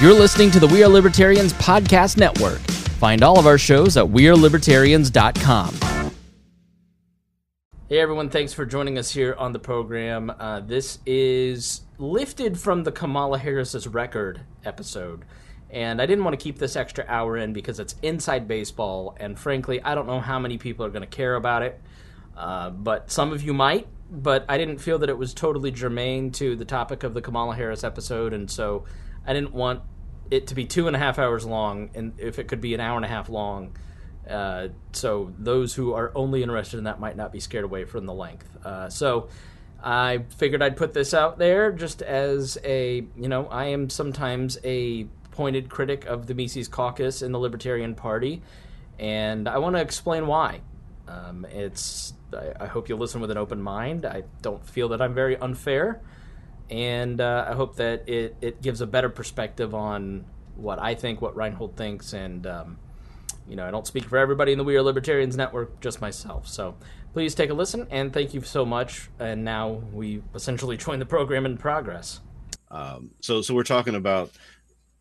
You're listening to the We Are Libertarians Podcast Network. Find all of our shows at WeareLibertarians.com. Hey everyone, thanks for joining us here on the program. Uh, this is lifted from the Kamala Harris's record episode. And I didn't want to keep this extra hour in because it's inside baseball, and frankly, I don't know how many people are going to care about it. Uh, but some of you might, but I didn't feel that it was totally germane to the topic of the Kamala Harris episode, and so I didn't want it to be two and a half hours long, and if it could be an hour and a half long. Uh, so those who are only interested in that might not be scared away from the length. Uh, so I figured I'd put this out there just as a, you know, I am sometimes a pointed critic of the Mises Caucus in the Libertarian Party, and I want to explain why. Um, it's I, I, hope you'll listen with an open mind. I don't feel that I'm very unfair and uh, I hope that it, it gives a better perspective on what I think, what Reinhold thinks, and um, you know I don't speak for everybody in the We Are Libertarians Network, just myself. So please take a listen, and thank you so much. And now we essentially join the program in progress. Um, so so we're talking about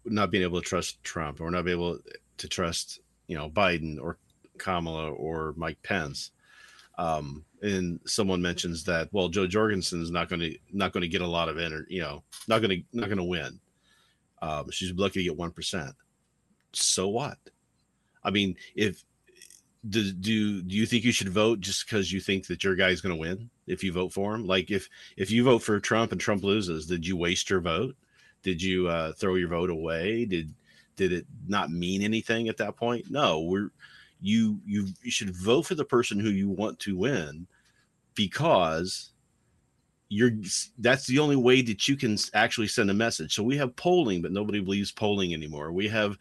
not being able to trust Trump, or not being able to trust you know Biden or Kamala or Mike Pence. Um, and someone mentions that well Jo Jorgensen is not going to not going to get a lot of energy you know not going to not going to win. Um, she's lucky to get 1% so what? I mean if do, do do you think you should vote just because you think that your guy's going to win if you vote for him? Like if if you vote for trump and trump loses did you waste your vote? Did you uh, throw your vote away? Did did it not mean anything at that point? No we're you you should vote for the person who you want to win because you're that's the only way that you can actually send a message. So we have polling, but nobody believes polling anymore. We have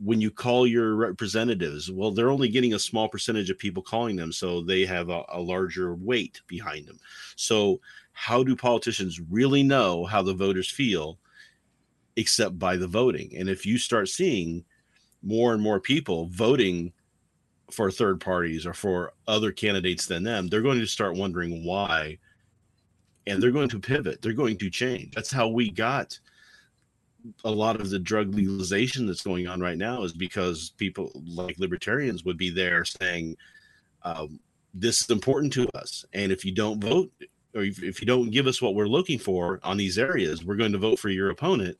when you call your representatives, well, they're only getting a small percentage of people calling them, so they have a, a larger weight behind them. So how do politicians really know how the voters feel except by the voting? And if you start seeing more and more people voting for third parties or for other candidates than them, they're going to start wondering why. And they're going to pivot. They're going to change. That's how we got a lot of the drug legalization that's going on right now is because people like libertarians would be there saying, um, this is important to us. And if you don't vote or if, if you don't give us what we're looking for on these areas, we're going to vote for your opponent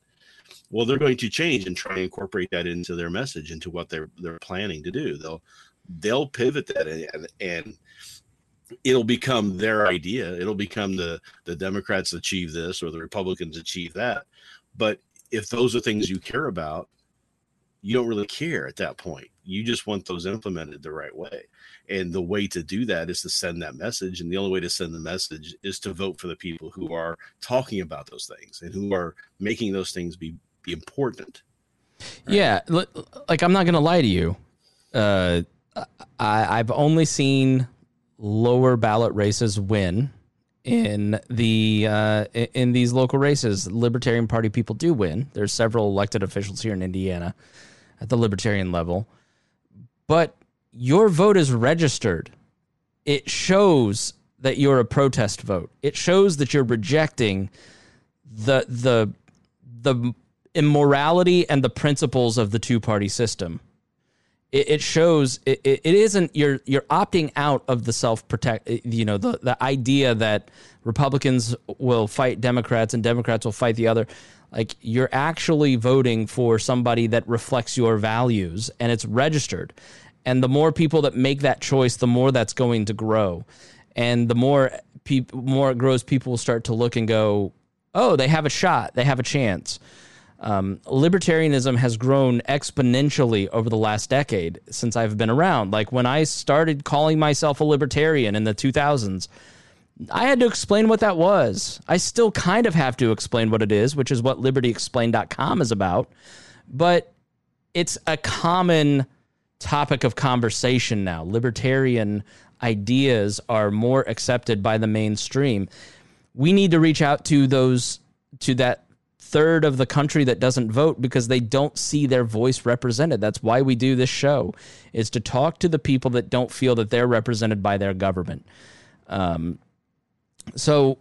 well they're going to change and try and incorporate that into their message into what they're they're planning to do they'll they'll pivot that and, and it'll become their idea. It'll become the the democrats achieve this or the republicans achieve that. But if those are things you care about you don't really care at that point. You just want those implemented the right way. And the way to do that is to send that message. And the only way to send the message is to vote for the people who are talking about those things and who are making those things be be important. Right? yeah like i'm not gonna lie to you. Uh I, I've only seen lower ballot races win in the uh, in these local races. Libertarian Party people do win. There's several elected officials here in Indiana at the Libertarian level, but your vote is registered. It shows that you're a protest vote. It shows that you're rejecting the the the immorality and the principles of the two party system it, it shows it, it isn't you're you're opting out of the self protect eh, you know the the idea that Republicans will fight Democrats and Democrats will fight the other. Like you're actually voting for somebody that reflects your values and it's registered. And the more people that make that choice the more that's going to grow. And the more people more it grows people will start to look and go oh they have a shot. They have a chance um, libertarianism has grown exponentially over the last decade since I've been around. Like when I started calling myself a libertarian in the 2000s, I had to explain what that was. I still kind of have to explain what it is, which is what libertyexplained.com is about. But it's a common topic of conversation now. Libertarian ideas are more accepted by the mainstream. We need to reach out to those to that third of the country that doesn't vote because they don't see their voice represented. That's why we do this show is to talk to the people that don't feel that they're represented by their government. Um, so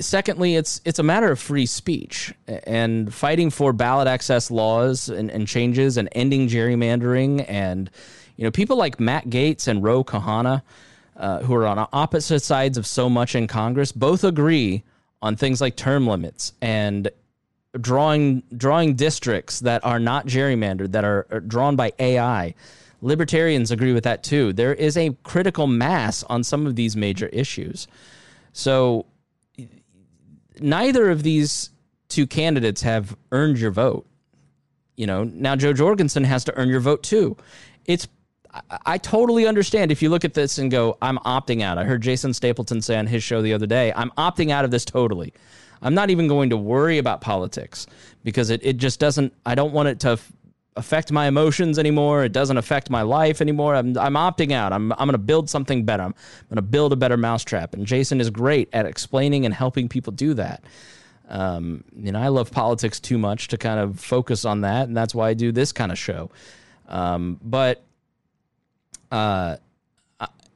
secondly, it's it's a matter of free speech and fighting for ballot access laws and, and changes and ending gerrymandering and you know people like Matt Gaetz and Ro Khanna. uh, who are on opposite sides of so much in Congress, both agree on things like term limits and drawing drawing districts that are not gerrymandered that are, are drawn by AI. Libertarians agree with that too. There is a critical mass on some of these major issues. So neither of these two candidates have earned your vote. You know, now Jo Jorgensen has to earn your vote too. It's I, I totally understand if you look at this and go, I'm opting out. I heard Jason Stapleton say on his show the other day, I'm opting out of this totally. I'm not even going to worry about politics because it, it just doesn't, I don't want it to f- affect my emotions anymore. It doesn't affect my life anymore. I'm, I'm opting out. I'm, I'm going to build something better. I'm going to build a better mousetrap. And Jason is great at explaining and helping people do that. Um, you know, I love politics too much to kind of focus on that. And that's why I do this kind of show. Um, but, uh,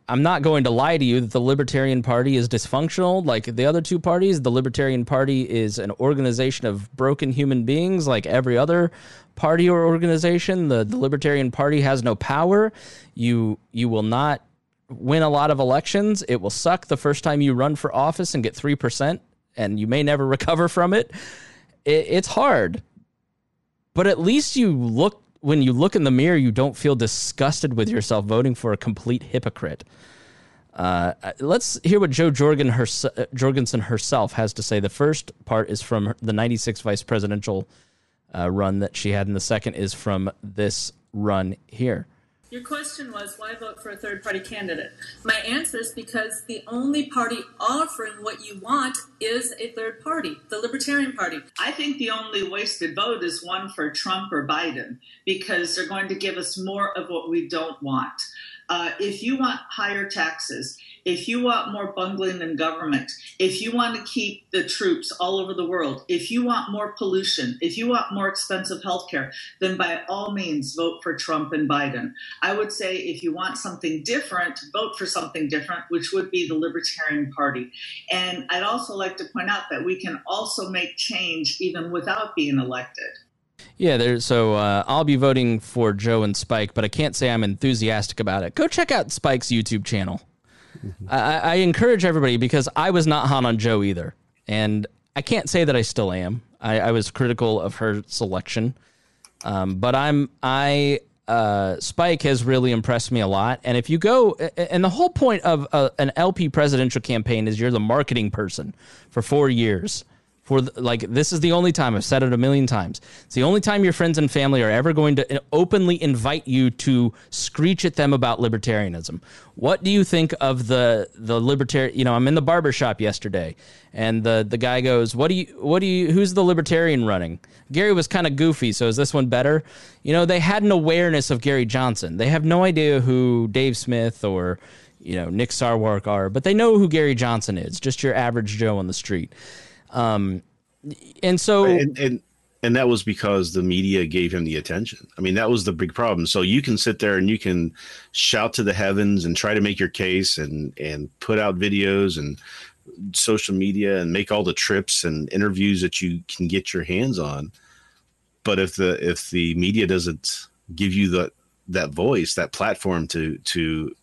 I'm not going to lie to you that the Libertarian Party is dysfunctional like the other two parties. The Libertarian Party is an organization of broken human beings like every other party or organization. The, the Libertarian Party has no power. You you will not win a lot of elections. It will suck the first time you run for office and get 3% and you may never recover from it. it it's hard. But at least you look when you look in the mirror, you don't feel disgusted with yourself voting for a complete hypocrite. Uh, let's hear what Jo Jorgen her, Jorgensen herself has to say. The first part is from the 96 vice presidential uh, run that she had, and the second is from this run here. Your question was why vote for a third party candidate? My answer is because the only party offering what you want is a third party, the Libertarian Party. I think the only wasted vote is one for Trump or Biden because they're going to give us more of what we don't want. Uh, if you want higher taxes, if you want more bungling in government, if you want to keep the troops all over the world, if you want more pollution, if you want more expensive health care, then by all means vote for Trump and Biden. I would say if you want something different, vote for something different, which would be the Libertarian Party. And I'd also like to point out that we can also make change even without being elected. Yeah, there. So uh, I'll be voting for Jo and Spike, but I can't say I'm enthusiastic about it. Go check out Spike's YouTube channel. Mm-hmm. I, I, encourage everybody because I was not hot on Jo either, and I can't say that I still am. I, I was critical of her selection, um, but I'm I uh, Spike has really impressed me a lot. And if you go, and the whole point of uh, an LP presidential campaign is you're the marketing person for four years for the, like this is the only time I've said it a million times. It's the only time your friends and family are ever going to uh, openly invite you to screech at them about libertarianism. What do you think of the the libertarian? You know, I'm in the barber shop yesterday, and the the guy goes, "What do you? What do you? Who's the libertarian running?" Gary was kind of goofy, so is this one better? You know, they had an awareness of Gary Johnson. They have no idea who Dave Smith or you know Nick Sarwark are, but they know who Gary Johnson is. Just your average Joe on the street. Um, and so and, and and that was because the media gave him the attention. I mean, that was the big problem. So you can sit there and you can shout to the heavens and try to make your case and and put out videos and social media and make all the trips and interviews that you can get your hands on. But if the if the media doesn't give you the that voice, that platform to to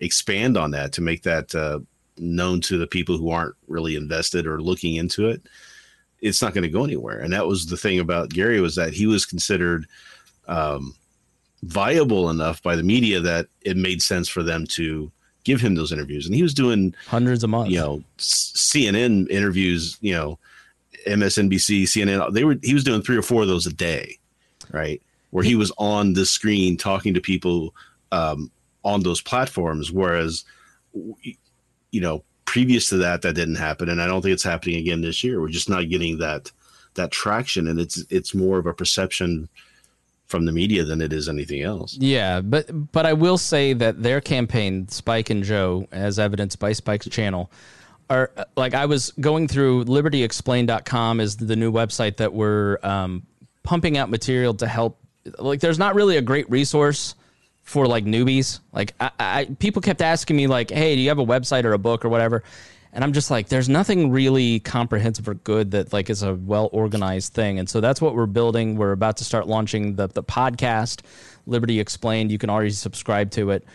expand on that, to make that uh, known to the people who aren't really invested or looking into it, it's not going to go anywhere. And that was the thing about Gary was that he was considered um, viable enough by the media that it made sense for them to give him those interviews. And he was doing hundreds of months, you know, CNN interviews, you know, MSNBC, CNN. They were he was doing three or four of those a day, right? Where he was on the screen talking to people um, on those platforms, whereas you know, previous to that, that didn't happen, and I don't think it's happening again this year. We're just not getting that that traction, and it's it's more of a perception from the media than it is anything else. Yeah, but but I will say that their campaign, Spike and Jo, as evidenced by Spike's channel, are like I was going through libertyexplained.com is the new website that we're um, pumping out material to help. Like, there's not really a great resource for like newbies. Like I, I, people kept asking me like, "Hey, do you have a website or a book or whatever?" and I'm just like, there's nothing really comprehensive or good that like is a well organized thing. And so that's what we're building. We're about to start launching the the podcast, Liberty Explained. You can already subscribe to it.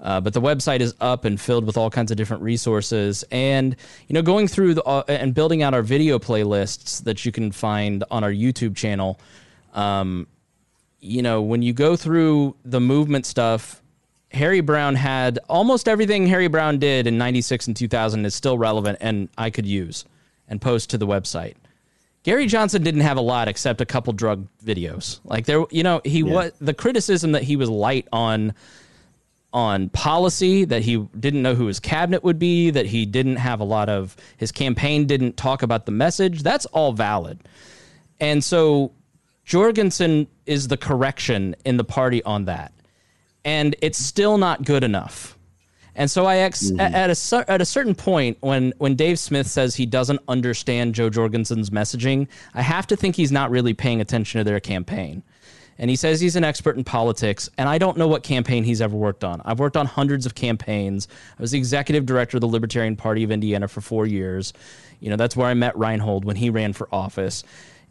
Uh, but the website is up and filled with all kinds of different resources, and you know, going through the, uh, and building out our video playlists that you can find on our YouTube channel. Um, you know, when you go through the movement stuff, Harry Browne had almost everything Harry Browne did in 96 and 2000 is still relevant and I could use and post to the website. Gary Johnson didn't have a lot except a couple drug videos. Like there you know, he yeah. was the criticism that he was light on on policy that he didn't know who his cabinet would be, that he didn't have a lot of his campaign didn't talk about the message. That's all valid. And so Jorgensen is the correction in the party on that and it's still not good enough. And so I ex- mm-hmm. at a at a certain point when when Dave Smith says he doesn't understand Jo Jorgensen's messaging, I have to think he's not really paying attention to their campaign. And he says he's an expert in politics, and I don't know what campaign he's ever worked on. I've worked on hundreds of campaigns. I was the executive director of the Libertarian Party of Indiana for 4 years. You know, that's where I met Reinhold when he ran for office.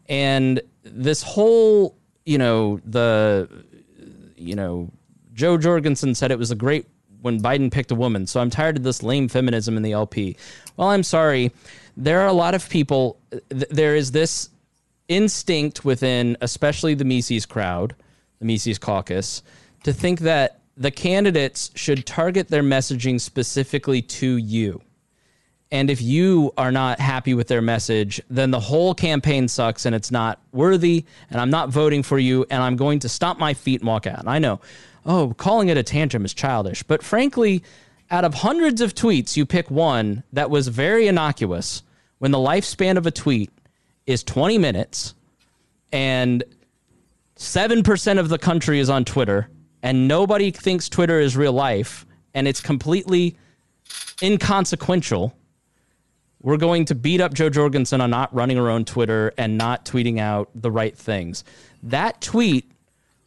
And this whole, you know, the you know, Jo Jorgensen said it was a great when Biden picked a woman. So I'm tired of this lame feminism in the LP. Well, I'm sorry. There are a lot of people, th- there is this instinct within, especially the Mises crowd, the Mises caucus, to think that the candidates should target their messaging specifically to you. And if you are not happy with their message, then the whole campaign sucks and it's not worthy. And I'm not voting for you. And I'm going to stomp my feet and walk out. And I know oh, calling it a tantrum is childish. But frankly, out of hundreds of tweets, you pick one that was very innocuous when the lifespan of a tweet is 20 minutes and 7% of the country is on Twitter and nobody thinks Twitter is real life and it's completely inconsequential. We're going to beat up Jo Jorgensen on not running her own Twitter and not tweeting out the right things. That tweet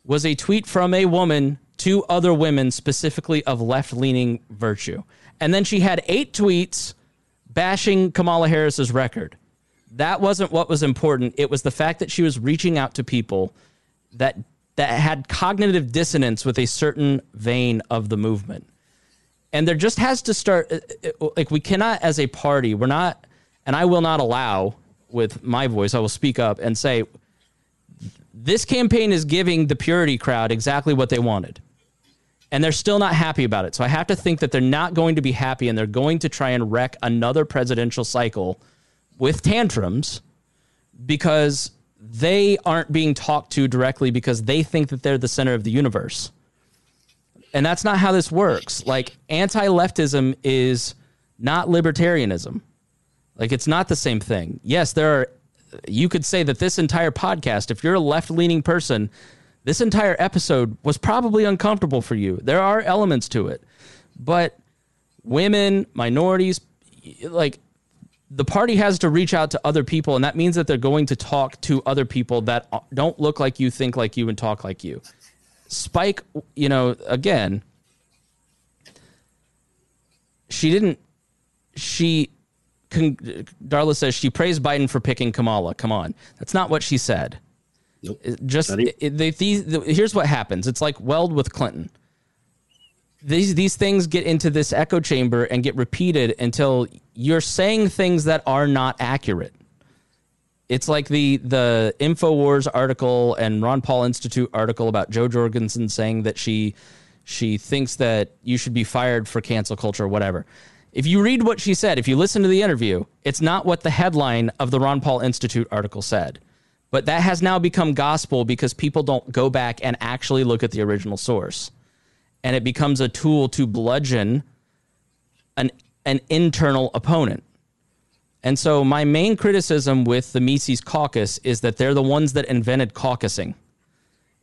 was a tweet from a woman to other women, specifically of left leaning virtue. And then she had eight tweets bashing Kamala Harris's record. That wasn't what was important. It was the fact that she was reaching out to people that that had cognitive dissonance with a certain vein of the movement. And there just has to start uh, uh, like we cannot as a party, we're not and I will not allow with my voice, I will speak up and say this campaign is giving the purity crowd exactly what they wanted. And they're still not happy about it. So I have to think that they're not going to be happy and they're going to try and wreck another presidential cycle with tantrums because they aren't being talked to directly because they think that they're the center of the universe. And that's not how this works. Like anti leftism is not libertarianism. Like it's not the same thing. Yes, there are you could say that this entire podcast, if you're a left leaning person, this entire episode was probably uncomfortable for you. There are elements to it, but women, minorities, like the party has to reach out to other people, and that means that they're going to talk to other people that don't look like you, think like you, and talk like you. Spike, you know, again, she didn't, she con- Darla says she praised Biden for picking Kamala. Come on, that's not what she said. Nope. Just it, it, they, these, the, here's what happens. It's like Weld with Clinton. These these things get into this echo chamber and get repeated until you're saying things that are not accurate. It's like the the Infowars article and Ron Paul Institute article about Jo Jorgensen saying that she she thinks that you should be fired for cancel culture or whatever. If you read what she said, if you listen to the interview, it's not what the headline of the Ron Paul Institute article said. But that has now become gospel because people don't go back and actually look at the original source. And it becomes a tool to bludgeon an, an internal opponent. And so, my main criticism with the Mises caucus is that they're the ones that invented caucusing.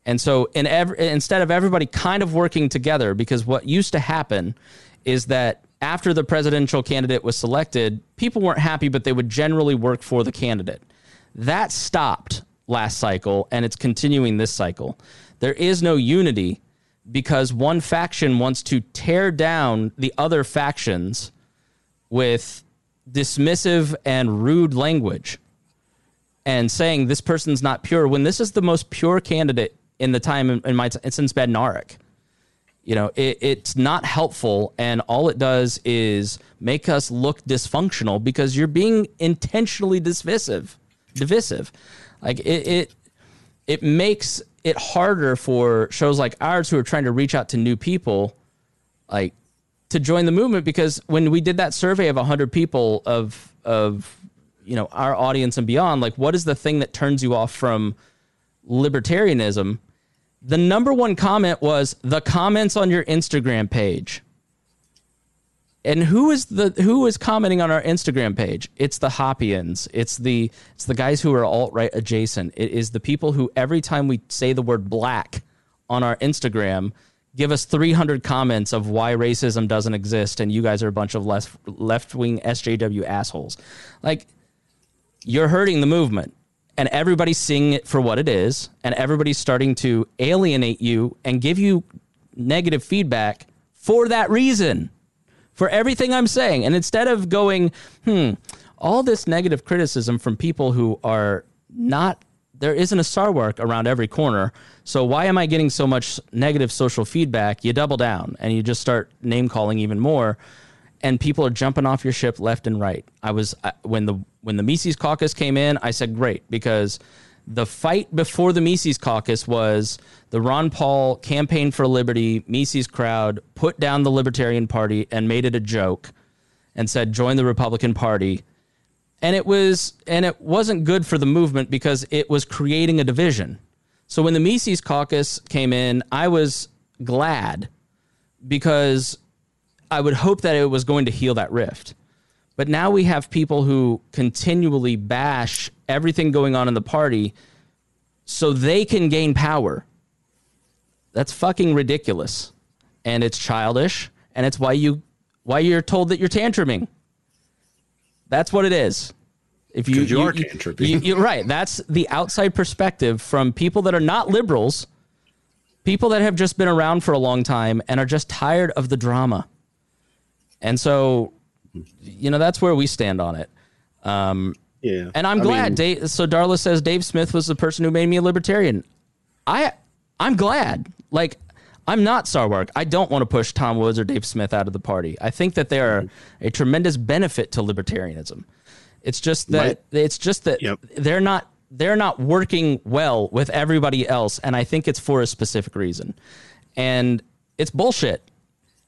And so, in every, instead of everybody kind of working together, because what used to happen is that after the presidential candidate was selected, people weren't happy, but they would generally work for the candidate. That stopped last cycle, and it's continuing this cycle. There is no unity because one faction wants to tear down the other factions with dismissive and rude language and saying this person's not pure when this is the most pure candidate in the time in, my since Badnarik. You know, it, it's not helpful, and all it does is make us look dysfunctional because you're being intentionally divisive. Divisive, like it, it, it makes it harder for shows like ours who are trying to reach out to new people, like to join the movement. Because when we did that survey of hundred people of of you know our audience and beyond, like what is the thing that turns you off from libertarianism? The number one comment was the comments on your Instagram page. And who is the who is commenting on our Instagram page? It's the Hoppians. It's the it's the guys who are alt right adjacent. It is the people who every time we say the word black on our Instagram give us 300 comments of why racism doesn't exist and you guys are a bunch of left left wing SJW assholes. Like you're hurting the movement and everybody's seeing it for what it is, and everybody's starting to alienate you and give you negative feedback for that reason, for everything I'm saying. And instead of going, hmm, all this negative criticism from people who are not, there isn't a Sarwark around every corner. So why am I getting so much negative social feedback? You double down and you just start name calling even more and people are jumping off your ship left and right. I was when the when the Mises caucus came in, I said great because the fight before the Mises caucus was the Ron Paul campaign for liberty, Mises crowd put down the Libertarian Party and made it a joke and said join the Republican Party. And it was and it wasn't good for the movement because it was creating a division. So when the Mises caucus came in, I was glad because I would hope that it was going to heal that rift. But now we have people who continually bash everything going on in the party so they can gain power. That's fucking ridiculous. And it's childish and it's why you why you're told that you're tantruming. That's what it is. If you, you, are. You, you're right. That's the outside perspective from people that are not liberals, people that have just been around for a long time and are just tired of the drama. And so, you know, that's where we stand on it. Um, yeah. And I'm I glad. Mean, Dave, so Darla says Dave Smith was the person who made me a libertarian. I I'm glad. Like I'm not Sarwark. I don't want to push Tom Woods or Dave Smith out of the party. I think that they are a tremendous benefit to libertarianism. It's just that it's just that yep. they're not they're not working well with everybody else, and I think it's for a specific reason. And it's bullshit.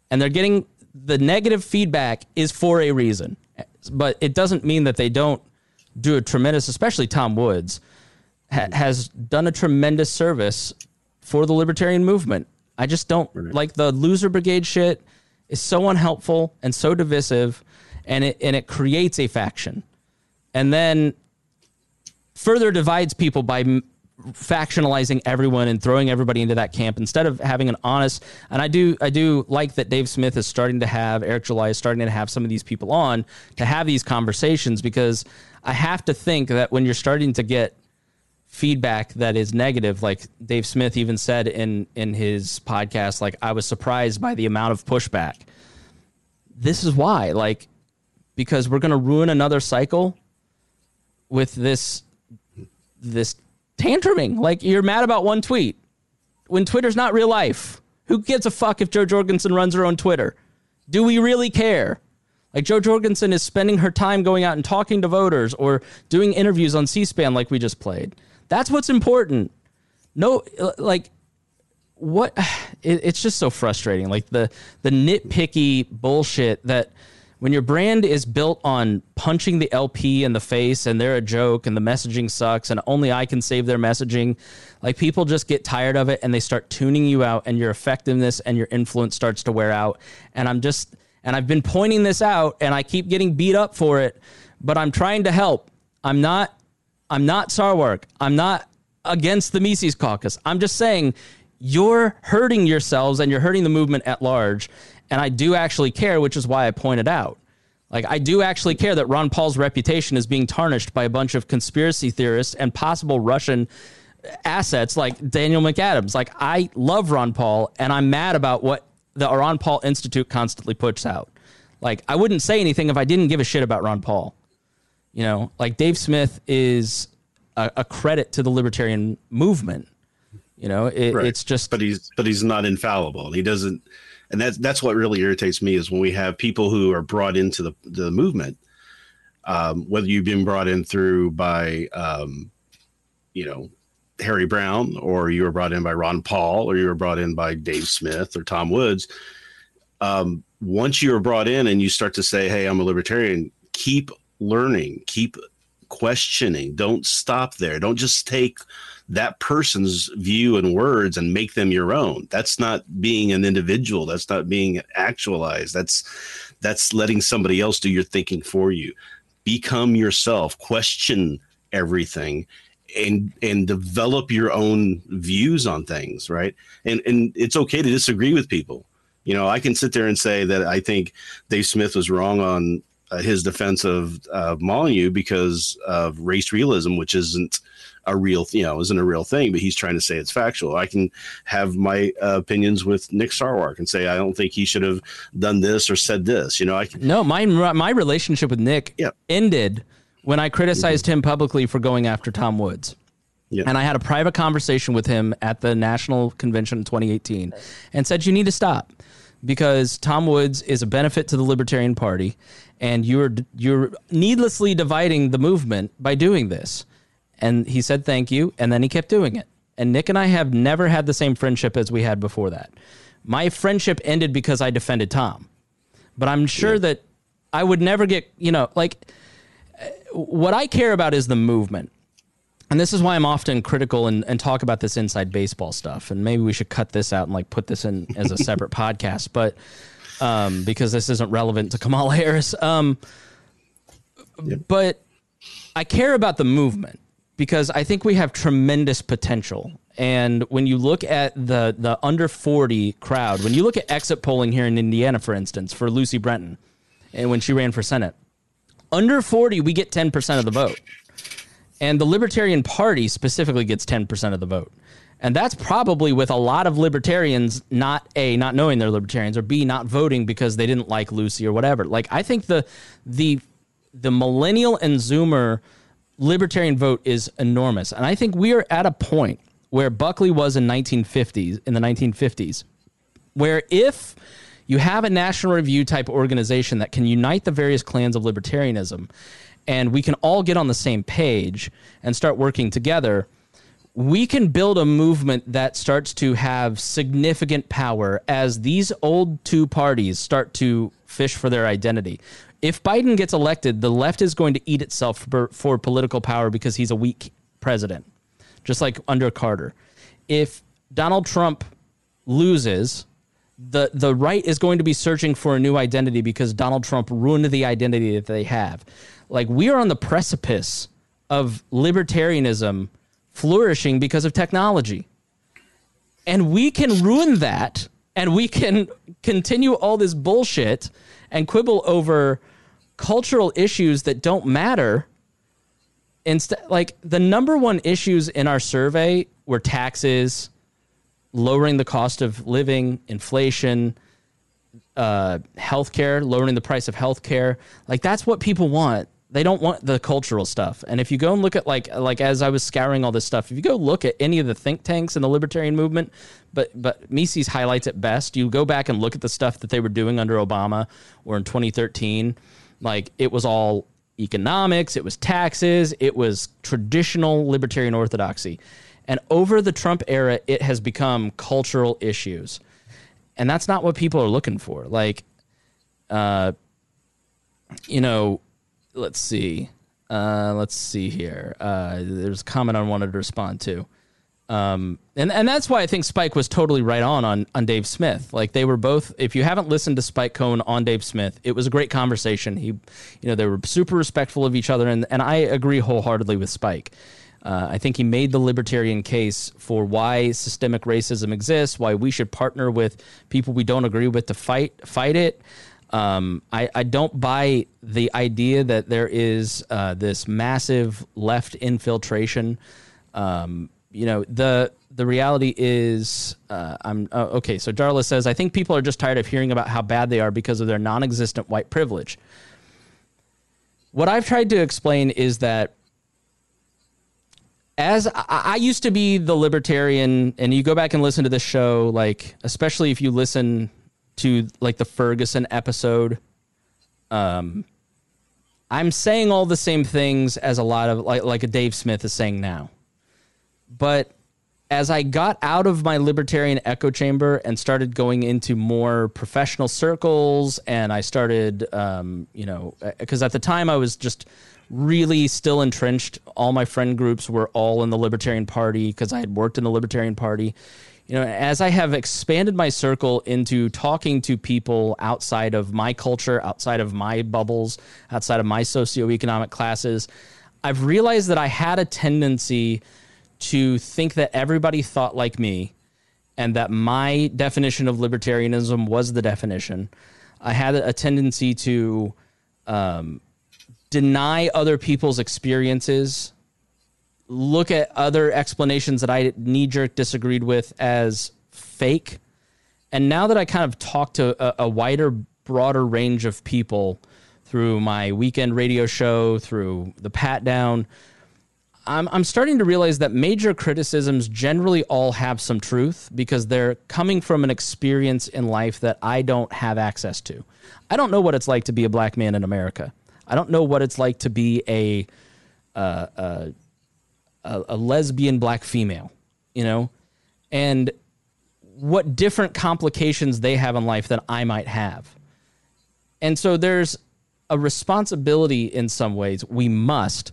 And they're getting the negative feedback is for a reason, but it doesn't mean that they don't do a tremendous, especially Tom Woods, ha- has done a tremendous service for the libertarian movement. I just don't right. like the loser brigade shit is so unhelpful and so divisive, and it and it creates a faction, and then further divides people by factionalizing everyone and throwing everybody into that camp instead of having an honest and I do I do like that Dave Smith is starting to have Eric July is starting to have some of these people on to have these conversations because I have to think that when you're starting to get feedback that is negative like Dave Smith even said in in his podcast like I was surprised by the amount of pushback this is why like because we're going to ruin another cycle with this this tantruming. Like you're mad about one tweet when Twitter's not real life. Who gives a fuck if Jo Jorgensen runs her own Twitter? Do we really care? Like Jo Jorgensen is spending her time going out and talking to voters or doing interviews on C-SPAN like we just played. That's what's important. No, uh, like what? It, it's just so frustrating. Like the the nitpicky bullshit that when your brand is built on punching the LP in the face and they're a joke and the messaging sucks and only I can save their messaging, like people just get tired of it and they start tuning you out and your effectiveness and your influence starts to wear out. And I'm just, and I've been pointing this out and I keep getting beat up for it, but I'm trying to help. I'm not, I'm not Sarwark. I'm not against the Mises caucus. I'm just saying you're hurting yourselves and you're hurting the movement at large and I do actually care, which is why I pointed out. Like, I do actually care that Ron Paul's reputation is being tarnished by a bunch of conspiracy theorists and possible Russian assets like Daniel McAdams. Like, I love Ron Paul, and I'm mad about what the Ron Paul Institute constantly puts out. Like I wouldn't say anything if I didn't give a shit about Ron Paul. You know, like Dave Smith is a, a credit to the libertarian movement. You know, it, Right. it's just but he's but he's not infallible. He doesn't, and that's that's what really irritates me is when we have people who are brought into the the movement, um, whether you've been brought in through by, um, you know, Harry Browne, or you were brought in by Ron Paul, or you were brought in by Dave Smith or Tom Woods. Um, once you are brought in and you start to say, "Hey, I'm a libertarian," keep learning, keep questioning. Don't stop there. Don't just take that person's view and words and make them your own. That's not being an individual. That's not being actualized. That's that's letting somebody else do your thinking for you. Become yourself. Question everything and and develop your own views on things, right? And and it's okay to disagree with people. You know, I can sit there and say that I think Dave Smith was wrong on his defense of uh, Molyneux because of race realism, which isn't a real, you know, isn't a real thing. But he's trying to say it's factual. I can have my uh, opinions with Nick Sarwark and say I don't think he should have done this or said this. You know, I can, No, my my relationship with Nick Yeah. ended when I criticized him publicly for going after Tom Woods. Yeah. And I had a private conversation with him at the national convention in 2018 and said you need to stop because Tom Woods is a benefit to the Libertarian Party and you're you're needlessly dividing the movement by doing this. And he said thank you and then he kept doing it. And Nick and I have never had the same friendship as we had before that. My friendship ended because I defended Tom but I'm sure that I would never get, you know, like what I care about is the movement. And this is why I'm often critical and, and talk about this inside baseball stuff. And maybe we should cut this out and like put this in as a separate podcast, but um, because this isn't relevant to Kamala Harris. Um, But I care about the movement because I think we have tremendous potential. And when you look at the the under 40 crowd, when you look at exit polling here in Indiana, for instance, for Lucy Brenton, and when she ran for Senate, under 40, we get 10% of the vote. And the Libertarian Party specifically gets 10% of the vote. And that's probably with a lot of libertarians not A, not knowing they're libertarians, or B, not voting because they didn't like Lucy or whatever. Like I think the the the millennial and zoomer libertarian vote is enormous. And I think we are at a point where Buckley was in 1950s in the 1950s where if you have a national review type organization that can unite the various clans of libertarianism and we can all get on the same page and start working together we can build a movement that starts to have significant power as these old two parties start to fish for their identity. If Biden gets elected, the left is going to eat itself for, for political power because he's a weak president, just like under Carter. If Donald Trump loses, the the right is going to be searching for a new identity because Donald Trump ruined the identity that they have. Like we are on the precipice of libertarianism flourishing because of technology. And we can ruin that and we can continue all this bullshit and quibble over cultural issues that don't matter. Instead like the number one issues in our survey were taxes, lowering the cost of living, inflation, uh, healthcare, lowering the price of healthcare. Like that's what people want. They don't want the cultural stuff. And if you go and look at like like as I was scouring all this stuff, if you go look at any of the think tanks in the libertarian movement, but but Mises highlights it best. You go back and look at the stuff that they were doing under Obama or in 2013, like it was all economics, it was taxes, it was traditional libertarian orthodoxy. And over the Trump era, it has become cultural issues. And that's not what people are looking for. Like, uh, you know, let's see. Uh, let's see here. Uh, there's a comment I wanted to respond to. Um, and, and that's why I think Spike was totally right on, on on Dave Smith. Like they were both. If you haven't listened to Spike Cohen on Dave Smith, it was a great conversation. He, you know, they were super respectful of each other, and and I agree wholeheartedly with Spike. Uh, I think he made the libertarian case for why systemic racism exists, why we should partner with people we don't agree with to fight fight it. Um, I, I don't buy the idea that there is uh, this massive left infiltration. Um, you know the the reality is uh, i'm uh, okay so darla says i think people are just tired of hearing about how bad they are because of their non-existent white privilege. What i've tried to explain is that as I, I used to be the libertarian and you go back and listen to this show like especially if you listen to like the ferguson episode um i'm saying all the same things as a lot of like like a dave smith is saying now but as I got out of my libertarian echo chamber and started going into more professional circles, and I started, um, you know, because at the time I was just really still entrenched. All my friend groups were all in the Libertarian Party because I had worked in the Libertarian Party. You know, as I have expanded my circle into talking to people outside of my culture, outside of my bubbles, outside of my socioeconomic classes, I've realized that I had a tendency to think that everybody thought like me and that my definition of libertarianism was the definition. I had a tendency to um, deny other people's experiences, look at other explanations that I knee jerk disagreed with as fake. And now that I kind of talk to a, a wider, broader range of people through my weekend radio show, through the pat down, I'm, I'm starting to realize that major criticisms generally all have some truth because they're coming from an experience in life that I don't have access to. I don't know what it's like to be a black man in America. I don't know what it's like to be a uh, uh, a, a lesbian black female, you know, and what different complications they have in life that I might have. And so there's a responsibility in some ways. We must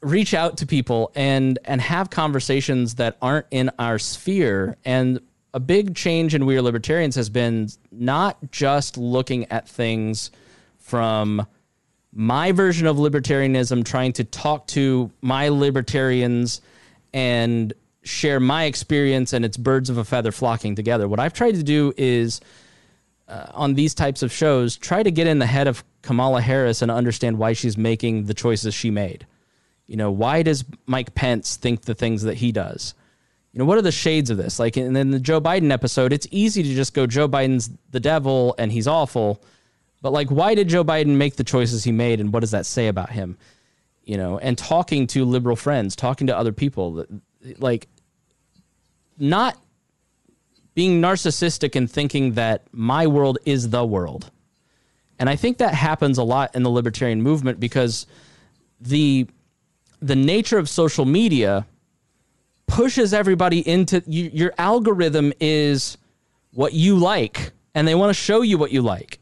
reach out to people and and have conversations that aren't in our sphere and a big change in we are libertarians has been not just looking at things from my version of libertarianism trying to talk to my libertarians and share my experience and it's birds of a feather flocking together what i've tried to do is uh, on these types of shows try to get in the head of kamala harris and understand why she's making the choices she made you know, why does Mike Pence think the things that he does? You know, what are the shades of this? Like, and then the Joe Biden episode, it's easy to just go, Joe Biden's the devil and he's awful. But like, why did Joe Biden make the choices he made, and what does that say about him? You know, and talking to liberal friends, talking to other people, like, not being narcissistic and thinking that my world is the world. And I think that happens a lot in the libertarian movement because the the nature of social media pushes everybody into you, your algorithm is what you like and they want to show you what you like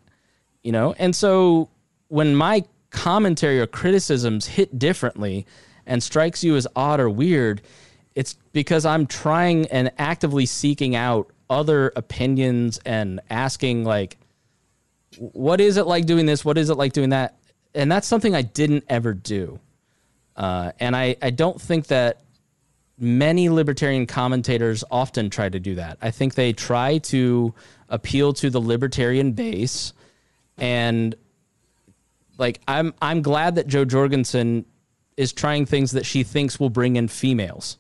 you know? And so when my commentary or criticisms hit differently and strikes you as odd or weird it's because i'm trying and actively seeking out other opinions and asking like what is it like doing this? What is it like doing that? And that's something i didn't ever do. Uh, and I, I don't think that many libertarian commentators often try to do that. I think they try to appeal to the libertarian base and like I'm I'm glad that Jo Jorgensen is trying things that she thinks will bring in females.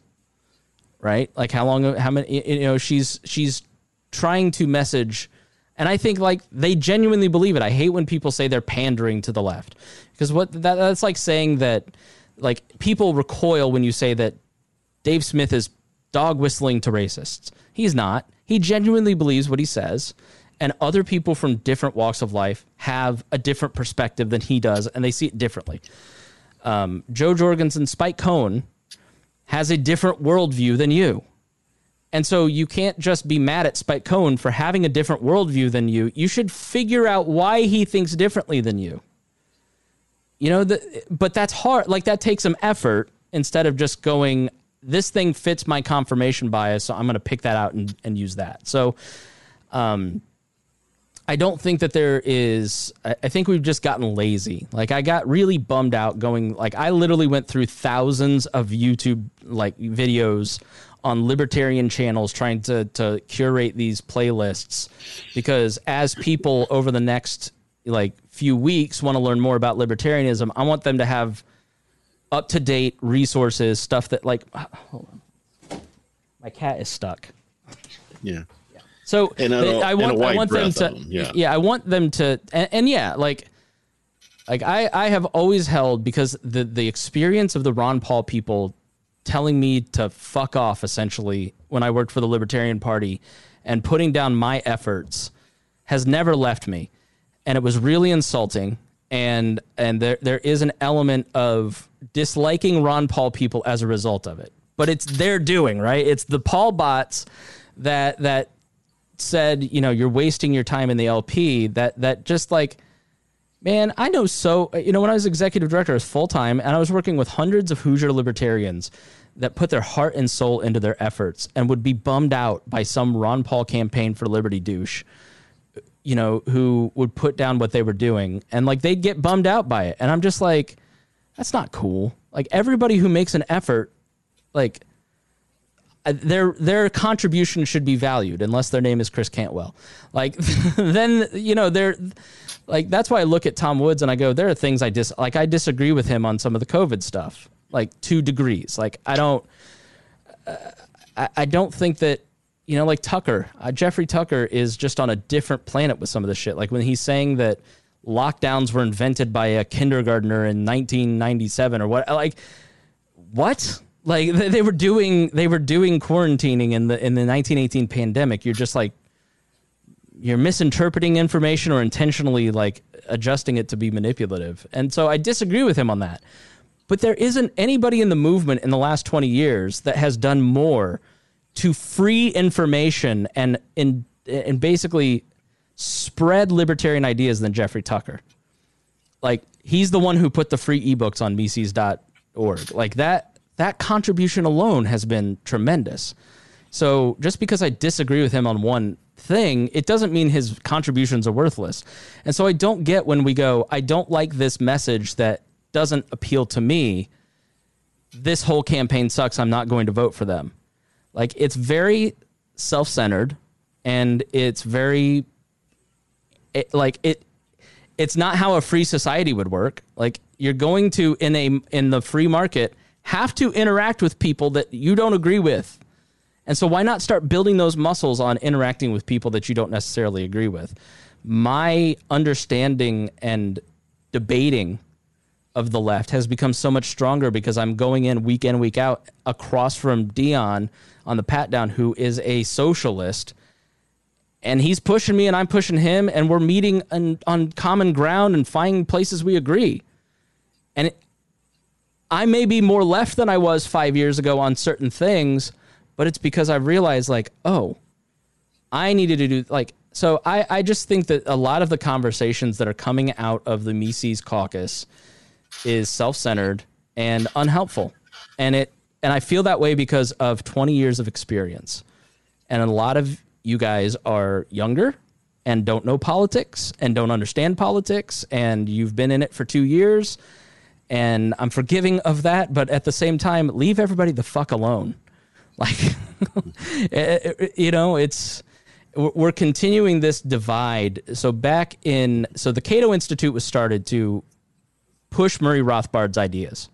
Right? Like how long how many you know she's she's trying to message and I think like they genuinely believe it. I hate when people say they're pandering to the left because what that, that's like saying that like people recoil when you say that Dave Smith is dog whistling to racists. He's not. He genuinely believes what he says. And other people from different walks of life have a different perspective than he does, and they see it differently. Um, Jo Jorgensen, Spike Cohen has a different worldview than you. And so you can't just be mad at Spike Cohen for having a different worldview than you. You should figure out why he thinks differently than you. You know, the, but that's hard. Like that takes some effort instead of just going, this thing fits my confirmation bias, so I'm going to pick that out and, and use that. So, um, I don't think that there is. I, think we've just gotten lazy. Like I got really bummed out going. Like I literally went through thousands of YouTube like videos on libertarian channels trying to to curate these playlists because as people over the next like few weeks want to learn more about libertarianism, I want them to have up to date resources, stuff that like hold on. My cat is stuck. Yeah. So And a- they- I and a want I want them to them, yeah. I want them to and, and yeah like like I I have always held because the the experience of the Ron Paul people telling me to fuck off essentially when I worked for the Libertarian Party and putting down my efforts has never left me. And it was really insulting. And and there there is an element of disliking Ron Paul people as a result of it. But it's their doing right? It's the Paul bots that that said you know you're wasting your time in the LP that that just like man I know so you know when I was executive director I was full time and I was working with hundreds of Hoosier libertarians that put their heart and soul into their efforts and would be bummed out by some Ron Paul campaign for liberty douche you know, who would put down what they were doing and like they'd get bummed out by it. And I'm just like, that's not cool. Like everybody who makes an effort, like their their contribution should be valued unless their name is Chris Cantwell. Like then you know they're like that's why I look at Tom Woods and I go there are things I dis like I disagree with him on some of the COVID stuff like two degrees. Like I don't uh, I, I don't think that you know like Tucker uh, Jeffrey Tucker is just on a different planet with some of the shit. Like when he's saying that lockdowns were invented by a kindergartner in 1997 or what like what like they were doing they were doing quarantining in the in the 1918 pandemic you're just like you're misinterpreting information or intentionally like adjusting it to be manipulative and so i disagree with him on that but there isn't anybody in the movement in the last 20 years that has done more to free information and and and basically spread libertarian ideas than Jeffrey Tucker. Like he's the one who put the free ebooks on Mises.org. Like that that contribution alone has been tremendous. So just because I disagree with him on one thing, it doesn't mean his contributions are worthless. And so I don't get when we go, I don't like this message that doesn't appeal to me. This whole campaign sucks. I'm not going to vote for them. Like it's very self-centered and it's very it, like it it's not how a free society would work. Like you're going to in a in the free market have to interact with people that you don't agree with. And so why not start building those muscles on interacting with people that you don't necessarily agree with? My understanding and debating of the left has become so much stronger because I'm going in week in, week out across from Dion on the pat down, who is a socialist. And he's pushing me and I'm pushing him, and we're meeting on, on common ground and finding places we agree. And I may be more left than I was five years ago on certain things, but it's because I realized, like, oh, I needed to do like so. I I just think that a lot of the conversations that are coming out of the Mises caucus is self-centered and unhelpful, and it and I feel that way because of 20 years of experience, and a lot of you guys are younger and don't know politics and don't understand politics, and you've been in it for two years, and I'm forgiving of that, but at the same time, leave everybody the fuck alone. Like, eh, eh, eh, you know, it's we're continuing this divide. So back in so the Cato Institute was started to push Murray Rothbard's ideas.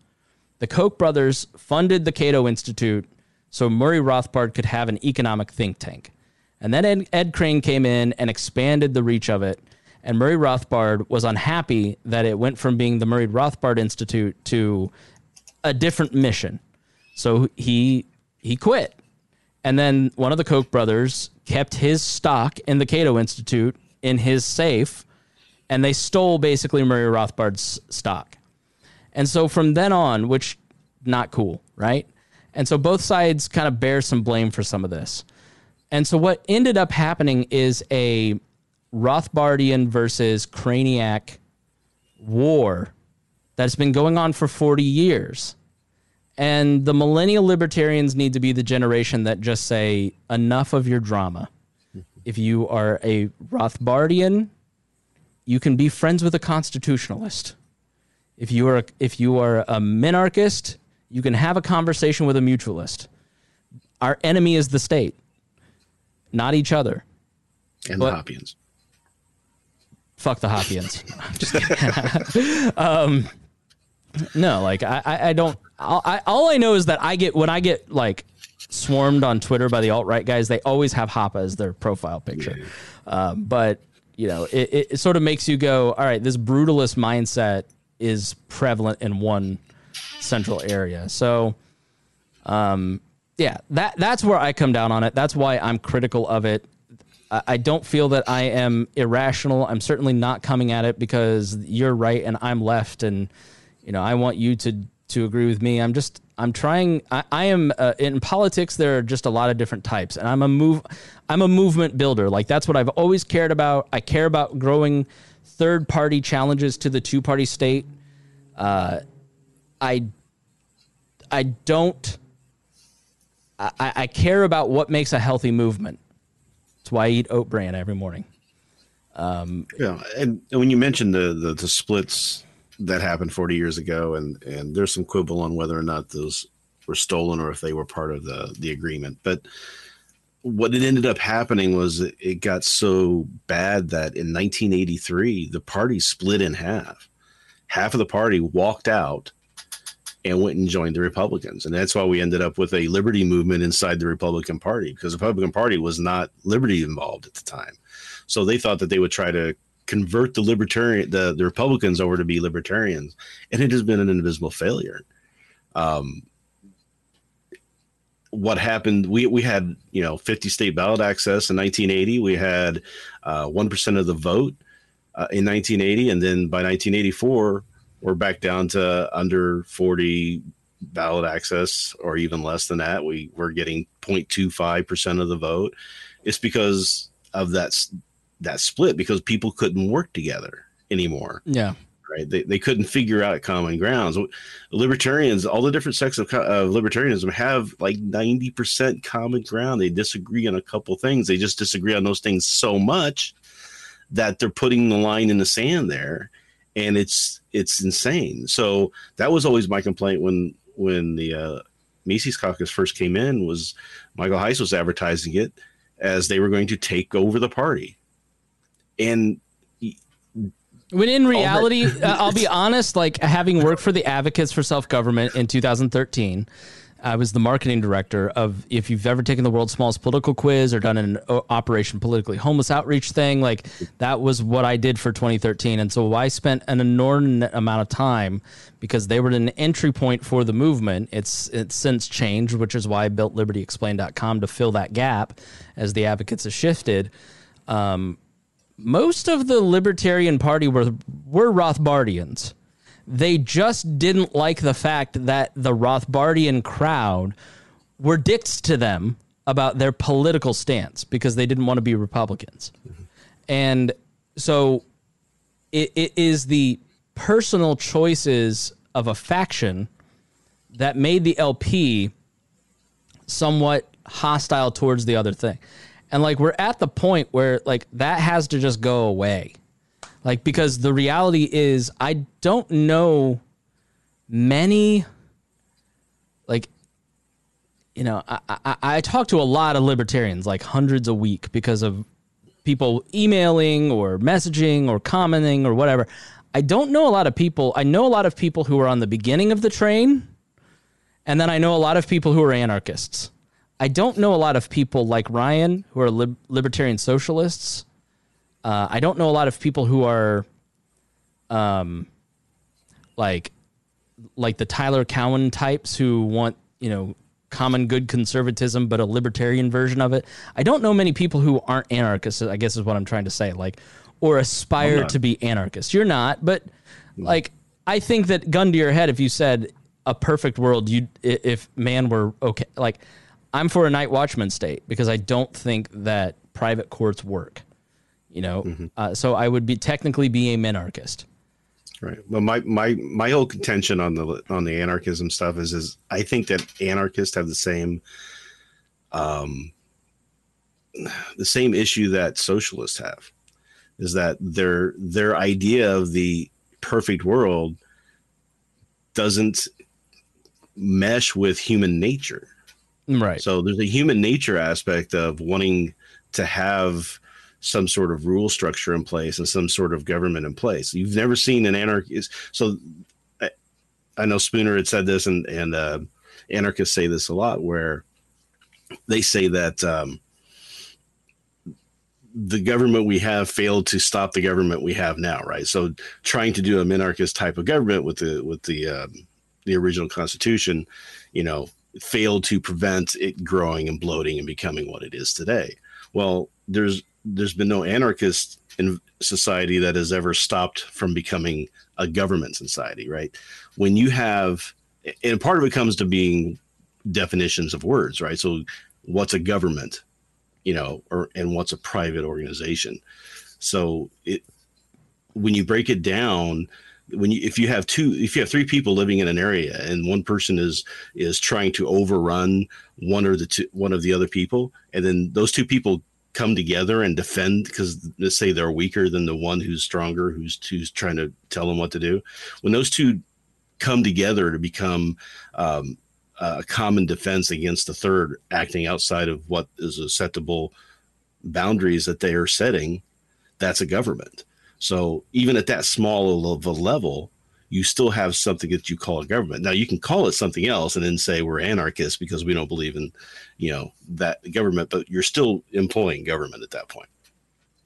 The Koch brothers funded the Cato Institute so Murray Rothbard could have an economic think tank. And then Ed, Ed Crane came in and expanded the reach of it. And Murray Rothbard was unhappy that it went from being the Murray Rothbard Institute to a different mission. So he he quit. And then one of the Koch brothers kept his stock in the Cato Institute in his safe, and they stole basically Murray Rothbard's stock. And so from then on, which not cool, right? And so both sides kind of bear some blame for some of this. And so what ended up happening is a Rothbardian versus Craniac war that's been going on for 40 years. And the millennial libertarians need to be the generation that just say, enough of your drama. If you are a Rothbardian, you can be friends with a constitutionalist. If you are if you are a minarchist, you can have a conversation with a mutualist. Our enemy is the state, not each other. and But- the Hoppians. Fuck the Hoppians. I'm just kidding. um, no, like I, I, I don't. I'll- I, all I know is that I get when I get like swarmed on Twitter by the alt right guys. They always have Hoppe as their profile picture, um, but you know, it, it sort of makes you go, all right, this brutalist mindset is prevalent in one central area. So, um, yeah, that that's where I come down on it. That's why I'm critical of it. I, don't feel that I am irrational. I'm certainly not coming at it because you're right and I'm left, and you know I want you to to agree with me. I'm just I'm trying. I, I am uh, in politics. There are just a lot of different types, and I'm a move. I'm a movement builder. Like that's what I've always cared about. I care about growing third party challenges to the two party state. Uh, I I don't. I, I care about what makes a healthy movement. That's why I eat oat bran every morning. Um, yeah, and, and when you mentioned the, the the splits that happened 40 years ago, and and there's some quibble on whether or not those were stolen or if they were part of the the agreement, but what it ended up happening was it got so bad that in 1983 the party split in half. Half of the party walked out and went and joined the Republicans. And that's why we ended up with a liberty movement inside the Republican Party because the Republican Party was not liberty involved at the time. So they thought that they would try to convert the libertarian the, the Republicans over to be libertarians. And it has been an invisible failure. Um, what happened we we had you know 50 state ballot access in 1980 we had uh, 1% of the vote uh, in 1980 and then by 1984 we're back down to under 40 ballot access or even less than that we we're getting 0.25% of the vote it's because of that that split because people couldn't work together anymore yeah right? They, they couldn't figure out common grounds. Libertarians, all the different sects of uh, libertarianism have like 90% common ground. They disagree on a couple things. They just disagree on those things so much that they're putting the line in the sand there. And it's it's insane. So that was always my complaint when when the uh, Mises caucus first came in was Michael Heise was advertising it as they were going to take over the party. And when in reality, uh, I'll be honest, like having worked for the Advocates for Self Government in 2013, I was the marketing director of, if you've ever taken the world's smallest political quiz or done an Operation Politically Homeless outreach thing, like that was what I did for 2013. And so I spent an inordinate amount of time because they were an entry point for the movement. It's, it's since changed, which is why I built libertyexplained.com to fill that gap as the advocates have shifted. Um, most of the Libertarian Party were were Rothbardians. They just didn't like the fact that the Rothbardian crowd were dicks to them about their political stance because they didn't want to be Republicans. Mm-hmm. And so it, it is the personal choices of a faction that made the LP somewhat hostile towards the other thing. And like we're at the point where like that has to just go away. Like because the reality is I don't know many like you know, I, I, I talk to a lot of libertarians, like hundreds a week, because of people emailing or messaging or commenting or whatever. I don't know a lot of people. I know a lot of people who are on the beginning of the train, and then I know a lot of people who are anarchists. I don't know a lot of people like Ryan who are lib- libertarian socialists. Uh, I don't know a lot of people who are, um, like, like the Tyler Cowen types who want you know common good conservatism, but a libertarian version of it. I don't know many people who aren't anarchists. I guess is what I'm trying to say. Like, or aspire to be anarchists. You're not, but like, I think that gun to your head, if you said a perfect world, you if man were okay, like I'm for a night watchman state because I don't think that private courts work. You know, mm-hmm. uh, so I would be technically be a minarchist. Right. Well, my my my whole contention on the on the anarchism stuff is is I think that anarchists have the same um the same issue that socialists have is that their their idea of the perfect world doesn't mesh with human nature Right. So there's a human nature aspect of wanting to have some sort of rule structure in place and some sort of government in place. You've never seen an anarchist. So I, I know Spooner had said this, and and uh, anarchists say this a lot, where they say that um, the government we have failed to stop the government we have now, right? So trying to do a minarchist type of government with the with the um, the original constitution, you know, failed to prevent it growing and bloating and becoming what it is today. Well, there's there's been no anarchist in society that has ever stopped from becoming a government society, right? When you have and part of it comes to being definitions of words, right? So what's a government? you know, or and what's a private organization. So it when you break it down, when you if you have two if you have three people living in an area and one person is is trying to overrun one or the two one of the other people, and then those two people come together and defend because let's say they're weaker than the one who's stronger who's who's trying to tell them what to do when those two come together to become um, a common defense against the third acting outside of what is acceptable boundaries that they are setting, that's a government. So even at that small of a level, you still have something that you call a government. Now you can call it something else and then say we're anarchists because we don't believe in, you know, that government, but you're still employing government at that point.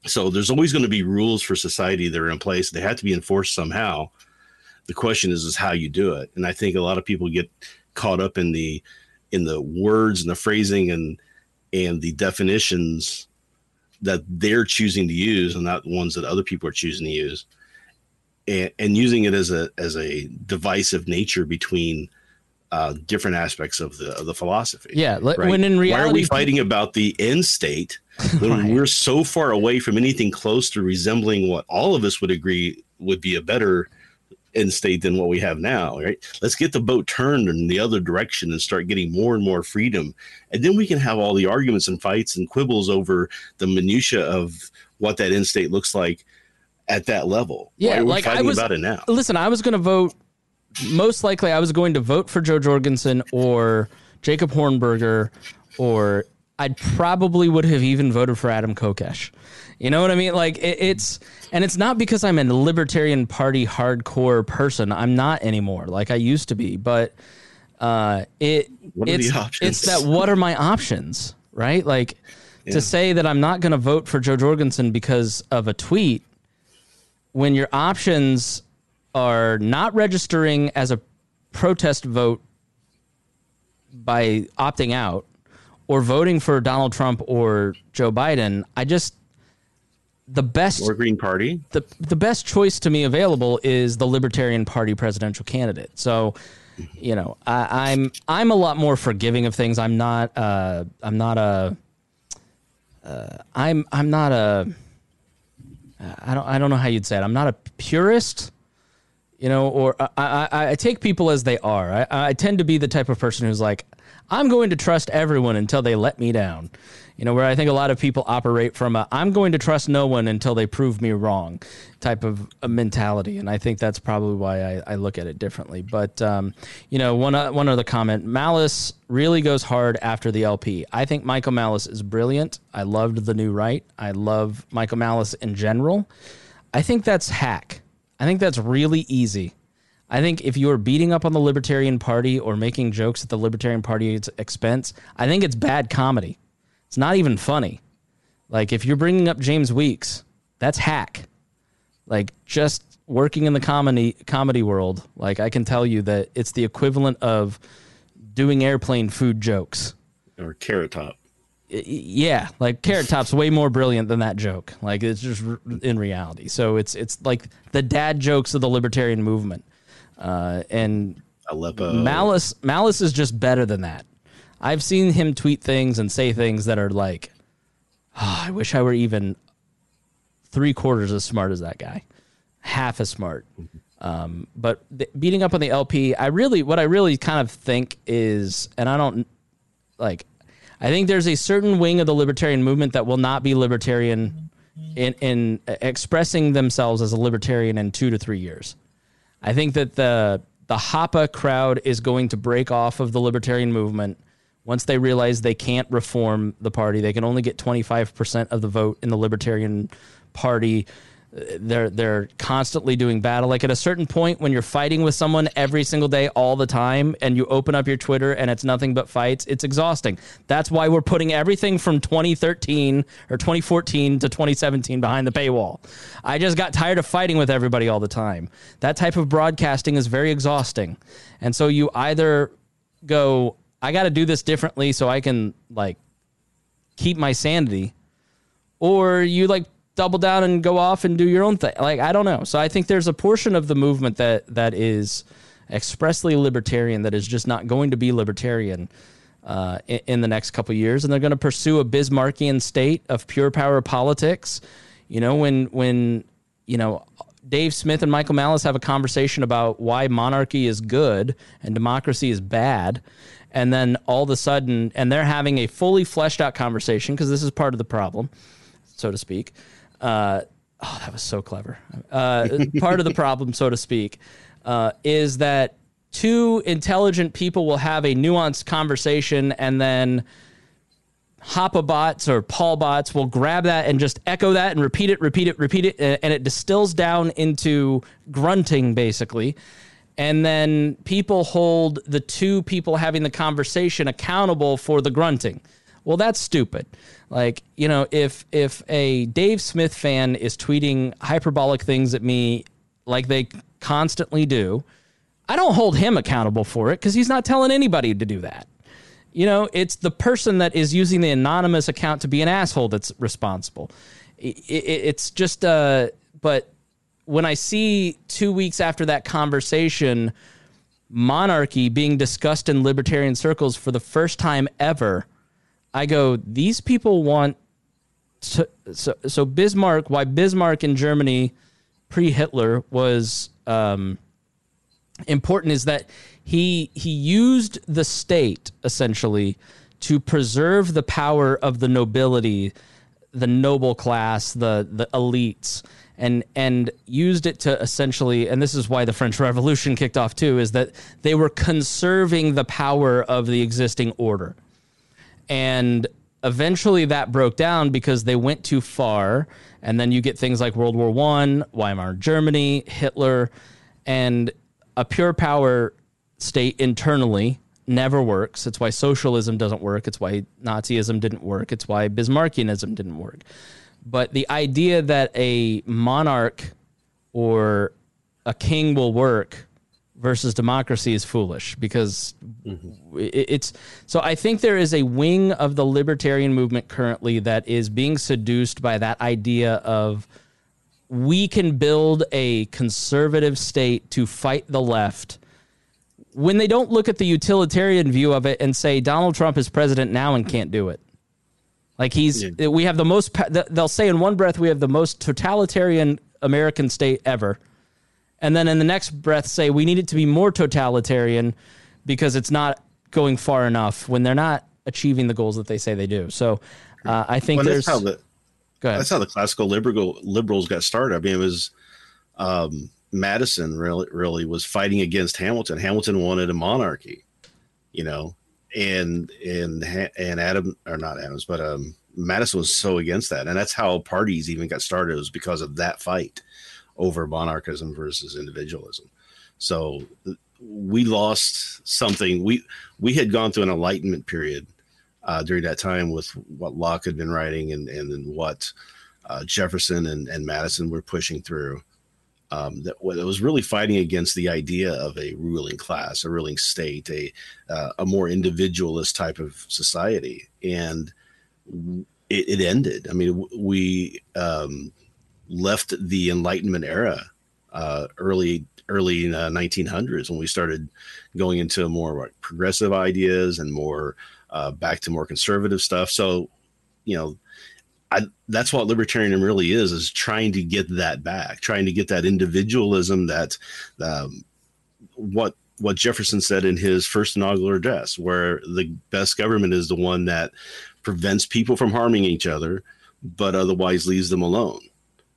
So there's always going to be rules for society that are in place. They have to be enforced somehow. The question is is how you do it. And I think a lot of people get caught up in the in the words and the phrasing and and the definitions that they're choosing to use and not the ones that other people are choosing to use and, and using it as a as a divisive nature between uh, different aspects of the of the philosophy. Yeah, right? when in reality, why are we fighting about the end state when right. we're so far away from anything close to resembling what all of us would agree would be a better end state than what we have now, right? Let's get the boat turned in the other direction and start getting more and more freedom. And then we can have all the arguments and fights and quibbles over the minutia of what that end state looks like at that level. Yeah, like I was, about it now. Listen, I was going to vote. Most likely, I was going to vote for Jo Jorgensen or Jacob Hornberger, or I probably would have even voted for Adam Kokesh. You know what I mean? Like it, it's and it's not because I'm a libertarian party hardcore person. I'm not anymore like I used to be, but uh it it's it's that what are my options, right? Like yeah. to say that I'm not going to vote for Jo Jorgensen because of a tweet when your options are not registering as a protest vote by opting out or voting for Donald Trump or Joe Biden, I just the best or Green Party. The the best choice to me available is the Libertarian Party presidential candidate. So, you know, I, am I'm, I'm a lot more forgiving of things. I'm not uh I'm not a uh, I'm I'm not a I don't I don't know how you'd say it. I'm not a purist, you know, or I I, I take people as they are. I, I tend to be the type of person who's like, I'm going to trust everyone until they let me down. You know, where I think a lot of people operate from a I'm going to trust no one until they prove me wrong type of mentality. And I think that's probably why I, I look at it differently. But, um, you know, one, uh, one other comment Malice really goes hard after the LP. I think Michael Malice is brilliant. I loved The New Right. I love Michael Malice in general. I think that's hack. I think that's really easy. I think if you are beating up on the Libertarian Party or making jokes at the Libertarian Party's expense, I think it's bad comedy. It's not even funny. Like if you're bringing up James Weeks, that's hack. Like just working in the comedy comedy world, like I can tell you that it's the equivalent of doing airplane food jokes or carrot top. Yeah, like carrot top's way more brilliant than that joke. Like it's just in reality. So it's it's like the dad jokes of the libertarian movement. Uh, and Aleppo. Malice Malice is just better than that. I've seen him tweet things and say things that are like, oh, I wish I were even three quarters as smart as that guy, half as smart. Um, but th- beating up on the LP, I really, what I really kind of think is, and I don't like, I think there's a certain wing of the libertarian movement that will not be libertarian in, in expressing themselves as a libertarian in two to three years. I think that the the Hoppe crowd is going to break off of the libertarian movement once they realize they can't reform the party, they can only get 25% of the vote in the Libertarian Party. They're they're constantly doing battle. Like at a certain point when you're fighting with someone every single day all the time and you open up your twitter and it's nothing but fights it's exhausting. That's why we're putting everything from 2013 or 2014 to 2017 behind the paywall. I just got tired of fighting with everybody all the time. That type of broadcasting is very exhausting. And so you either go i got to do this differently so i can like keep my sanity or you like double down and go off and do your own thing. Like I don't know. So I think there's a portion of the movement that that is expressly libertarian that is just not going to be libertarian uh, in, in, the next couple years, and they're going to pursue a Bismarckian state of pure power politics. You know, when when you know Dave Smith and Michael Malice have a conversation about why monarchy is good and democracy is bad. And then all of a sudden, and they're having a fully fleshed out conversation because this is part of the problem, so to speak. Uh, oh, that was so clever. Uh, part of the problem, so to speak, uh, is that two intelligent people will have a nuanced conversation and then Hoppe bots or Paul bots will grab that and just echo that and repeat it, repeat it, repeat it, and it distills down into grunting basically. And then people hold the two people having the conversation accountable for the grunting. Well, that's stupid. Like, you know, if if a Dave Smith fan is tweeting hyperbolic things at me like they constantly do, I don't hold him accountable for it because he's not telling anybody to do that. You know, it's the person that is using the anonymous account to be an asshole that's responsible. It, it, it's just, uh, but when I see two weeks after that conversation, monarchy being discussed in libertarian circles for the first time ever I go, these people want to, so so Bismarck. Why Bismarck in Germany pre Hitler was um, important is that he he used the state essentially to preserve the power of the nobility, the noble class, the the elites, and and used it to essentially and this is why the French Revolution kicked off too is that they were conserving the power of the existing order and eventually that broke down because they went too far. And then you get things like world war one weimar germany hitler and a pure power state internally never works. It's why socialism doesn't work. It's why nazism didn't work. It's why bismarckianism didn't work. But the idea that a monarch or a king will work versus democracy is foolish because mm-hmm. it's so I think there is a wing of the libertarian movement currently that is being seduced by that idea of we can build a conservative state to fight the left when they don't look at the utilitarian view of it and say Donald Trump is president now and can't do it. Like he's, yeah. we have the most, they'll say in one breath, we have the most totalitarian American state ever and then in the next breath say we need it to be more totalitarian because it's not going far enough when they're not achieving the goals that they say they do. So uh, I think well, there's that's how the that's how the classical liberal liberals got started. I mean, it was um, Madison really really was fighting against Hamilton. Hamilton wanted a monarchy, you know, and and and Adam or not Adams, but um, Madison was so against that, and that's how parties even got started. It was because of that fight over monarchism versus individualism. So we lost something. We we had gone through an enlightenment period uh, during that time with what Locke had been writing and and then what uh, Jefferson and, and Madison were pushing through. Um, that, that was really fighting against the idea of a ruling class, a ruling state, a uh, a more individualist type of society, and it, it ended. I mean, we um, left the Enlightenment era, uh, early early uh, 1900s when we started going into more like progressive ideas and more uh, back to more conservative stuff. So, you know, I, that's what libertarianism really is: is trying to get that back, trying to get that individualism that um, what what Jefferson said in his first inaugural address, where the best government is the one that prevents people from harming each other, but otherwise leaves them alone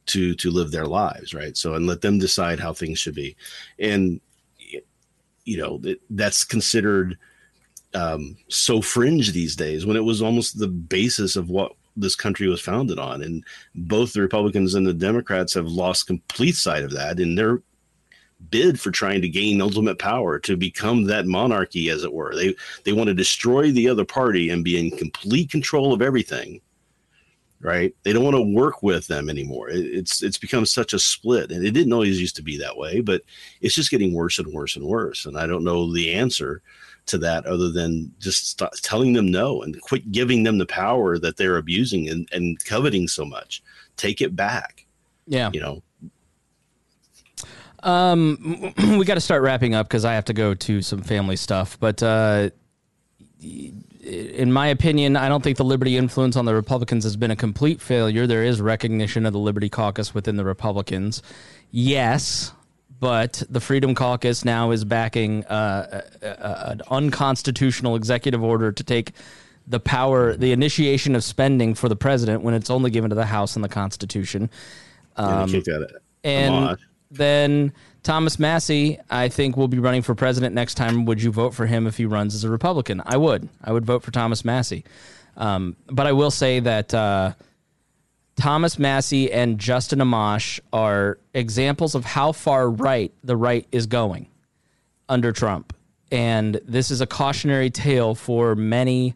to to live their lives right so and let them decide how things should be and you know that, that's considered um, so fringe these days when it was almost the basis of what this country was founded on. And both the Republicans and the Democrats have lost complete sight of that in their bid for trying to gain ultimate power to become that monarchy, as it were. They they want to destroy the other party and be in complete control of everything. Right? They don't want to work with them anymore. It, it's it's become such a split, and it didn't always used to be that way, but it's just getting worse and worse and worse. And I don't know the answer to that other than just telling them no and quit giving them the power that they're abusing and, and coveting so much. Take it back. Yeah. You know. Um, we got to start wrapping up because I have to go to some family stuff. But uh, in my opinion, I don't think the Liberty influence on the Republicans has been a complete failure. There is recognition of the Liberty caucus within the Republicans. Yes, but the Freedom Caucus now is backing uh, a, a, an unconstitutional executive order to take the power, the initiation of spending for the president when it's only given to the House and the Constitution. Um, yeah, and then Thomas Massie, I think, will be running for president next time. Would you vote for him if he runs as a Republican? I would. I would vote for Thomas Massie. Um, but I will say that. Uh, Thomas Massie and Justin Amash are examples of how far right the right is going under Trump. And this is a cautionary tale for many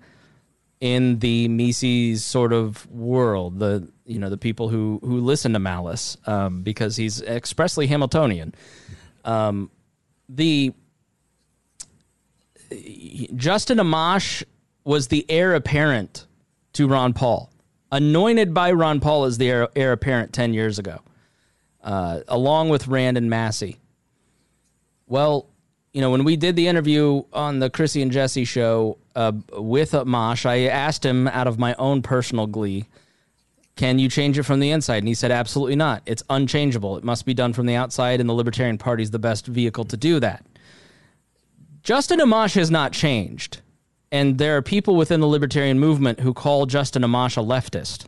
in the Mises sort of world, the you know the people who who listen to Malice um, because he's expressly Hamiltonian. Um, the Justin Amash was the heir apparent to Ron Paul anointed by Ron Paul as the heir, heir apparent 10 years ago, uh, along with Rand and Massie. Well, you know, when we did the interview on the Chrissy and Jesse show uh, with Amash, I asked him out of my own personal glee, can you change it from the inside? And he said, absolutely not. It's unchangeable. It must be done from the outside, and the Libertarian Party is the best vehicle to do that. Justin Amash has not changed. And there are people within the libertarian movement who call Justin Amash a leftist.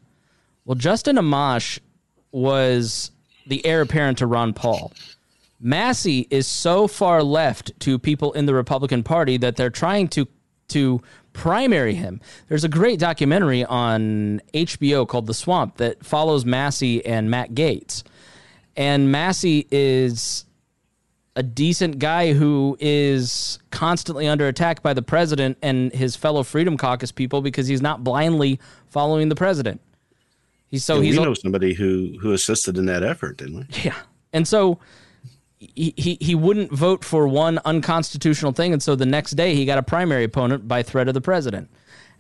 Well, Justin Amash was the heir apparent to Ron Paul. Massie is so far left to people in the Republican Party that they're trying to to primary him. There's a great documentary on HBO called The Swamp that follows Massie and Matt Gaetz. And Massie is a decent guy who is constantly under attack by the president and his fellow Freedom Caucus people because he's not blindly following the president. He's so and he's we know somebody who who assisted in that effort, didn't we? Yeah, and so he, he he wouldn't vote for one unconstitutional thing, and so the next day he got a primary opponent by threat of the president.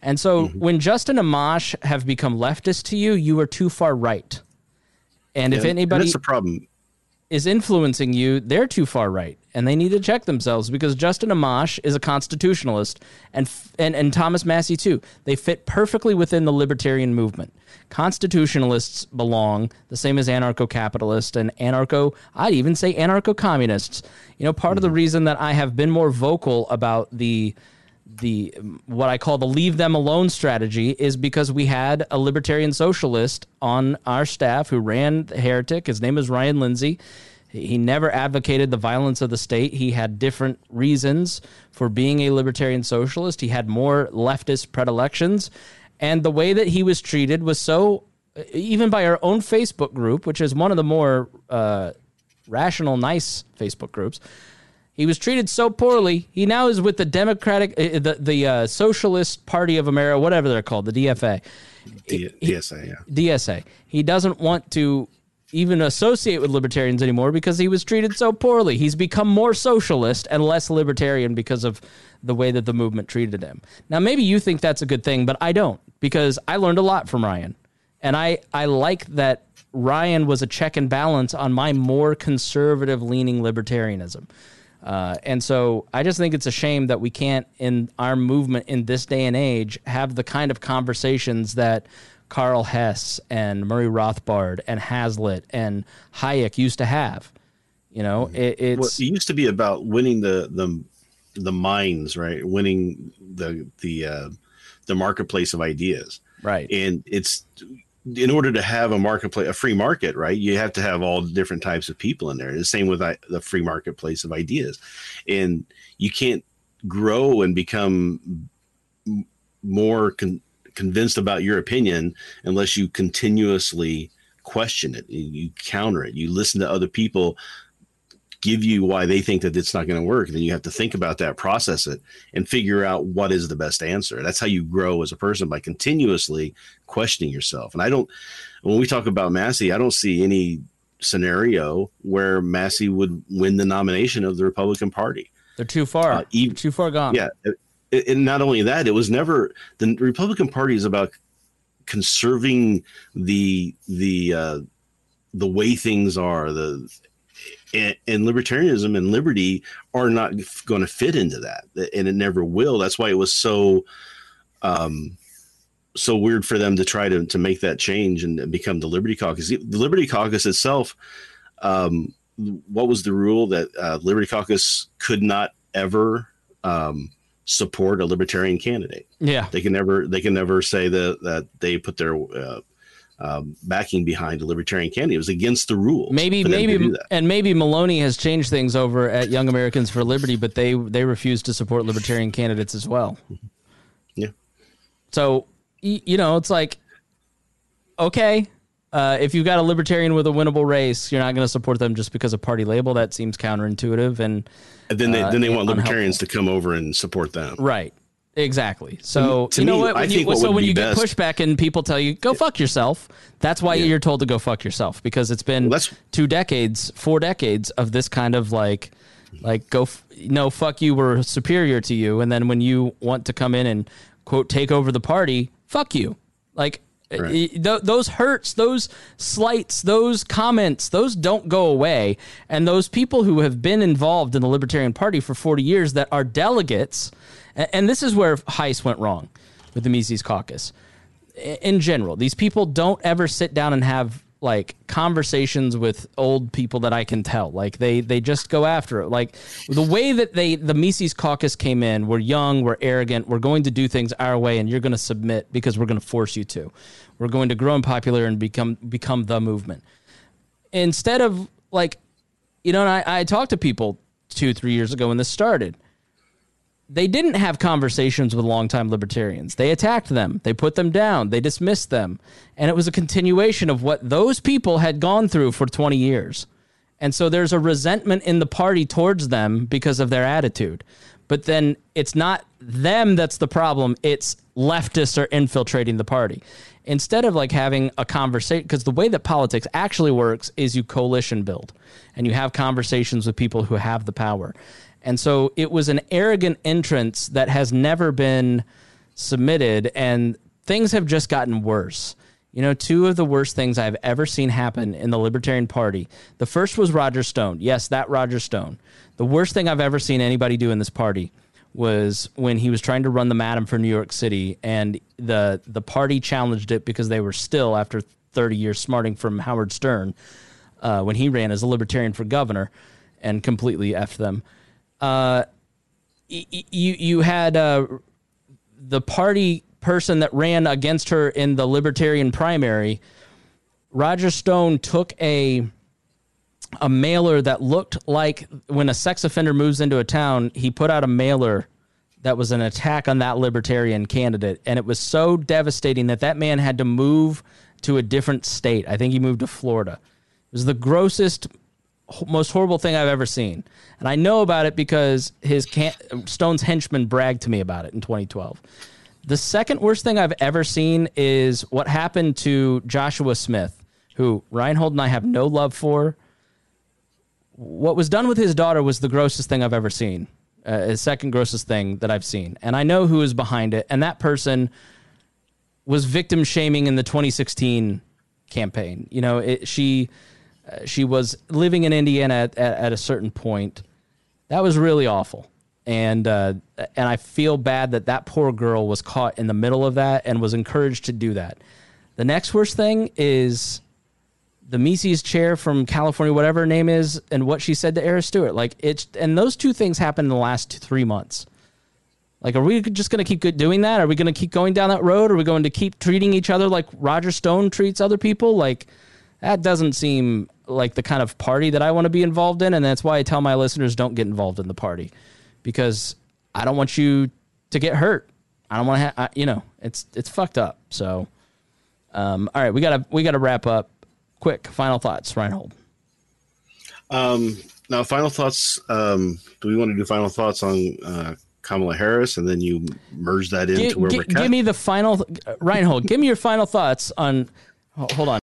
And so mm-hmm. when Justin Amash have become leftist to you, you are too far right. And yeah, if anybody, and that's the problem is influencing you, they're too far right, and they need to check themselves because Justin Amash is a constitutionalist, and and and Thomas Massie too. They fit perfectly within the libertarian movement. Constitutionalists belong the same as anarcho-capitalists and anarcho. I'd even say anarcho-communists. You know, part mm-hmm. of the mm-hmm. reason that I have been more vocal about the the what I call the leave them alone strategy is because we had a libertarian socialist on our staff who ran the Heretic. His name is Ryan Lindsay. He never advocated the violence of the state. He had different reasons for being a libertarian socialist. He had more leftist predilections. And the way that he was treated was so, even by our own Facebook group, which is one of the more uh, rational, nice Facebook groups, he was treated so poorly. He now is with the Democratic, uh, the the uh, Socialist Party of America, whatever they're called, the DFA. D- DSA, yeah. DSA. He doesn't want to even associate with libertarians anymore because he was treated so poorly. He's become more socialist and less libertarian because of the way that the movement treated him. Now, maybe you think that's a good thing, but I don't because I learned a lot from Ryan. And I, I like that Ryan was a check and balance on my more conservative leaning libertarianism. Uh, and so I just think it's a shame that we can't, in our movement in this day and age, have the kind of conversations that Karl Hess and Murray Rothbard and Hazlitt and Hayek used to have. You know, mm-hmm. it, it's well, it used to be about winning the the the minds, right? Winning the the uh, the marketplace of ideas, right? And it's in order to have a marketplace, a free market, right, you have to have all different types of people in there. The same with the free marketplace of ideas, and you can't grow and become more con- convinced about your opinion unless you continuously question it you counter it you listen to other people give you why they think that it's not going to work then you have to think about that process it and figure out what is the best answer. That's how you grow as a person by continuously questioning yourself. And i don't when we talk about massie i don't see any scenario where massie would win the nomination of the republican party. They're too far. Uh, even, too far gone. Yeah. And not only that, it was never the Republican Party is about conserving the the uh, the way things are. The and, and libertarianism and liberty are not going to fit into that, and it never will. That's why it was so um, so weird for them to try to to make that change and become the Liberty Caucus. The Liberty Caucus itself. Um, what was the rule that uh, Liberty Caucus could not ever um, support a libertarian candidate. Yeah, they can never they can never say that that they put their uh, um, backing behind a libertarian candidate. It was against the rules. Maybe maybe and maybe Maloney has changed things over at Young Americans for Liberty, but they they refuse to support libertarian candidates as well. Yeah. So you know, it's like okay, uh, if you've got a libertarian with a winnable race, you're not going to support them just because of party label. That seems counterintuitive, and, and then they uh, then they want libertarians to come over and support them. Right. Exactly. So you know me, what? When you, what so when you best, get pushback and people tell you go fuck yourself, that's why yeah. you're told to go fuck yourself because it's been well, two decades, four decades of this kind of like, like go f- no fuck you, we're superior to you, and then when you want to come in and quote take over the party, fuck you. Like eh, Right. Eh, Th- those hurts, those slights, those comments, those don't go away. And those people who have been involved in the Libertarian Party for 40 years that are delegates, and this is where Heise went wrong with the Mises Caucus. In general, these people don't ever sit down and have like conversations with old people that I can tell. Like they they just go after it. Like the way that they the Mises caucus came in, we're young, we're arrogant, we're going to do things our way, and you're going to submit because we're going to force you to. We're going to grow in popular and become become the movement. Instead of like, you know, I, I talked to people two, three years ago when this started they didn't have conversations with longtime libertarians. They attacked them, they put them down, they dismissed them. And it was a continuation of what those people had gone through for 20 years. And so there's a resentment in the party towards them because of their attitude. But then it's not them that's the problem, it's leftists are infiltrating the party. Instead of like having a conversation, because the way that politics actually works is you coalition build and you have conversations with people who have the power. And so it was an arrogant entrance that has never been submitted, and things have just gotten worse. You know, two of the worst things I've ever seen happen in the Libertarian Party. The first was Roger Stone. Yes, that Roger Stone. The worst thing I've ever seen anybody do in this party was when he was trying to run the Madam for New York City, and the the party challenged it because they were still, after 30 years smarting from Howard Stern, uh, when he ran as a Libertarian for governor, and completely effed them uh, you you had uh, the party person that ran against her in the Libertarian primary. Roger Stone took a a mailer that looked like when a sex offender moves into a town, he put out a mailer that was an attack on that libertarian candidate and it was so devastating that that man had to move to a different state. I think he moved to Florida. It was the grossest most horrible thing I've ever seen. And I know about it because his can- Stone's henchman bragged to me about it in 2012. The second worst thing I've ever seen is what happened to Joshua Smith, who Reinhold and I have no love for. What was done with his daughter was the grossest thing I've ever seen. Uh, second grossest thing that I've seen. And I know who is behind it. And that person was victim shaming in the 2016 campaign. You know, it, she uh, she was living in Indiana at, at, at, a certain point. That was really awful. And uh, and I feel bad that that poor girl was caught in the middle of that and was encouraged to do that. The next worst thing is the Mises chair from California, whatever her name is, and what she said to Eric Stewart. Like it's and those two things happened in the last three months. Like, are we just going to keep doing that? Are we going to keep going down that road? Are we going to keep treating each other like Roger Stone treats other people? Like, that doesn't seem like the kind of party that I want to be involved in. And that's why I tell my listeners don't get involved in the party because I don't want you to get hurt. I don't want to have, you know, it's it's fucked up. So, um, all right, we gotta we gotta wrap up. Quick final thoughts, Reinhold. Um, now, final thoughts. Um, do we want to do final thoughts on uh, Kamala Harris, and then you merge that into where gi- we're give me the final, Reinhold. give me your final thoughts on. Hold on.